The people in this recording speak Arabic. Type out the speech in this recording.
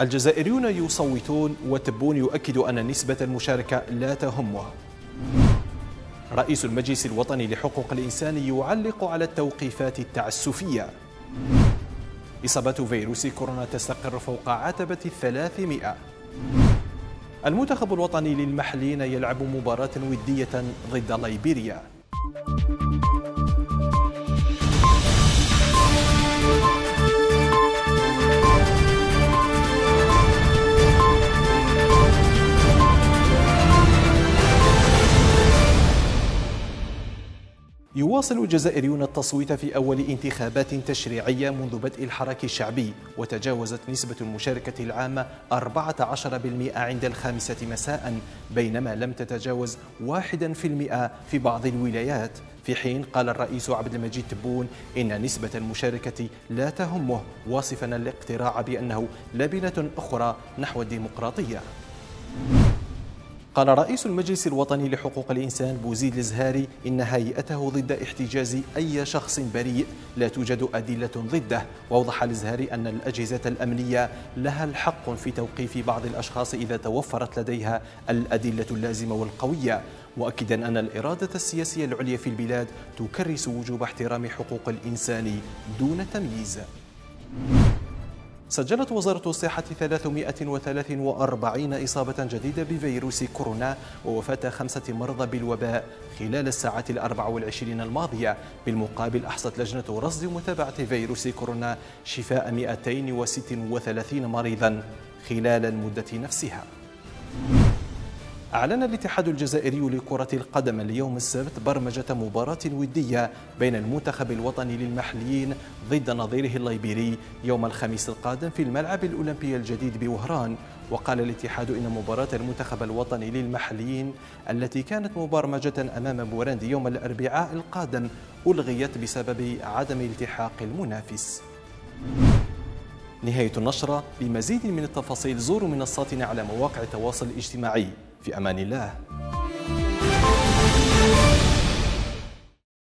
الجزائريون يصوتون وتبون يؤكد أن نسبة المشاركة لا تهمه رئيس المجلس الوطني لحقوق الإنسان يعلق على التوقيفات التعسفية. إصابة فيروس كورونا تستقر فوق عتبة الثلاثمائة. المنتخب الوطني للمحلين يلعب مباراة ودية ضد ليبيريا. يواصل الجزائريون التصويت في أول انتخابات تشريعية منذ بدء الحراك الشعبي وتجاوزت نسبة المشاركة العامة 14% عند الخامسة مساء بينما لم تتجاوز 1% في بعض الولايات. في حين قال الرئيس عبد المجيد تبون إن نسبة المشاركة لا تهمه واصفا الاقتراع بأنه لبنة أخرى نحو الديمقراطية. قال رئيس المجلس الوطني لحقوق الإنسان بوزيد الزهاري إن هيئته ضد احتجاز أي شخص بريء لا توجد أدلة ضده. وأوضح الزهاري أن الأجهزة الأمنية لها الحق في توقيف بعض الأشخاص إذا توفرت لديها الأدلة اللازمة والقوية. مؤكدا أن الإرادة السياسية العليا في البلاد تكرس وجوب احترام حقوق الإنسان دون تمييز. سجلت وزارة الصحة 343 إصابة جديدة بفيروس كورونا ووفاة خمسة مرضى بالوباء خلال الساعات الأربع والعشرين الماضية بالمقابل أحصت لجنة رصد ومتابعة فيروس كورونا شفاء 236 مريضا خلال المدة نفسها. أعلن الاتحاد الجزائري لكرة القدم اليوم السبت برمجة مباراة ودية بين المنتخب الوطني للمحليين ضد نظيره الليبيري يوم الخميس القادم في الملعب الأولمبي الجديد بوهران. وقال الاتحاد إن مباراة المنتخب الوطني للمحليين التي كانت مبرمجة أمام بوراندي يوم الأربعاء القادم ألغيت بسبب عدم التحاق المنافس. نهاية النشرة لمزيد من التفاصيل زوروا منصاتنا على مواقع التواصل الاجتماعي. في أمان الله.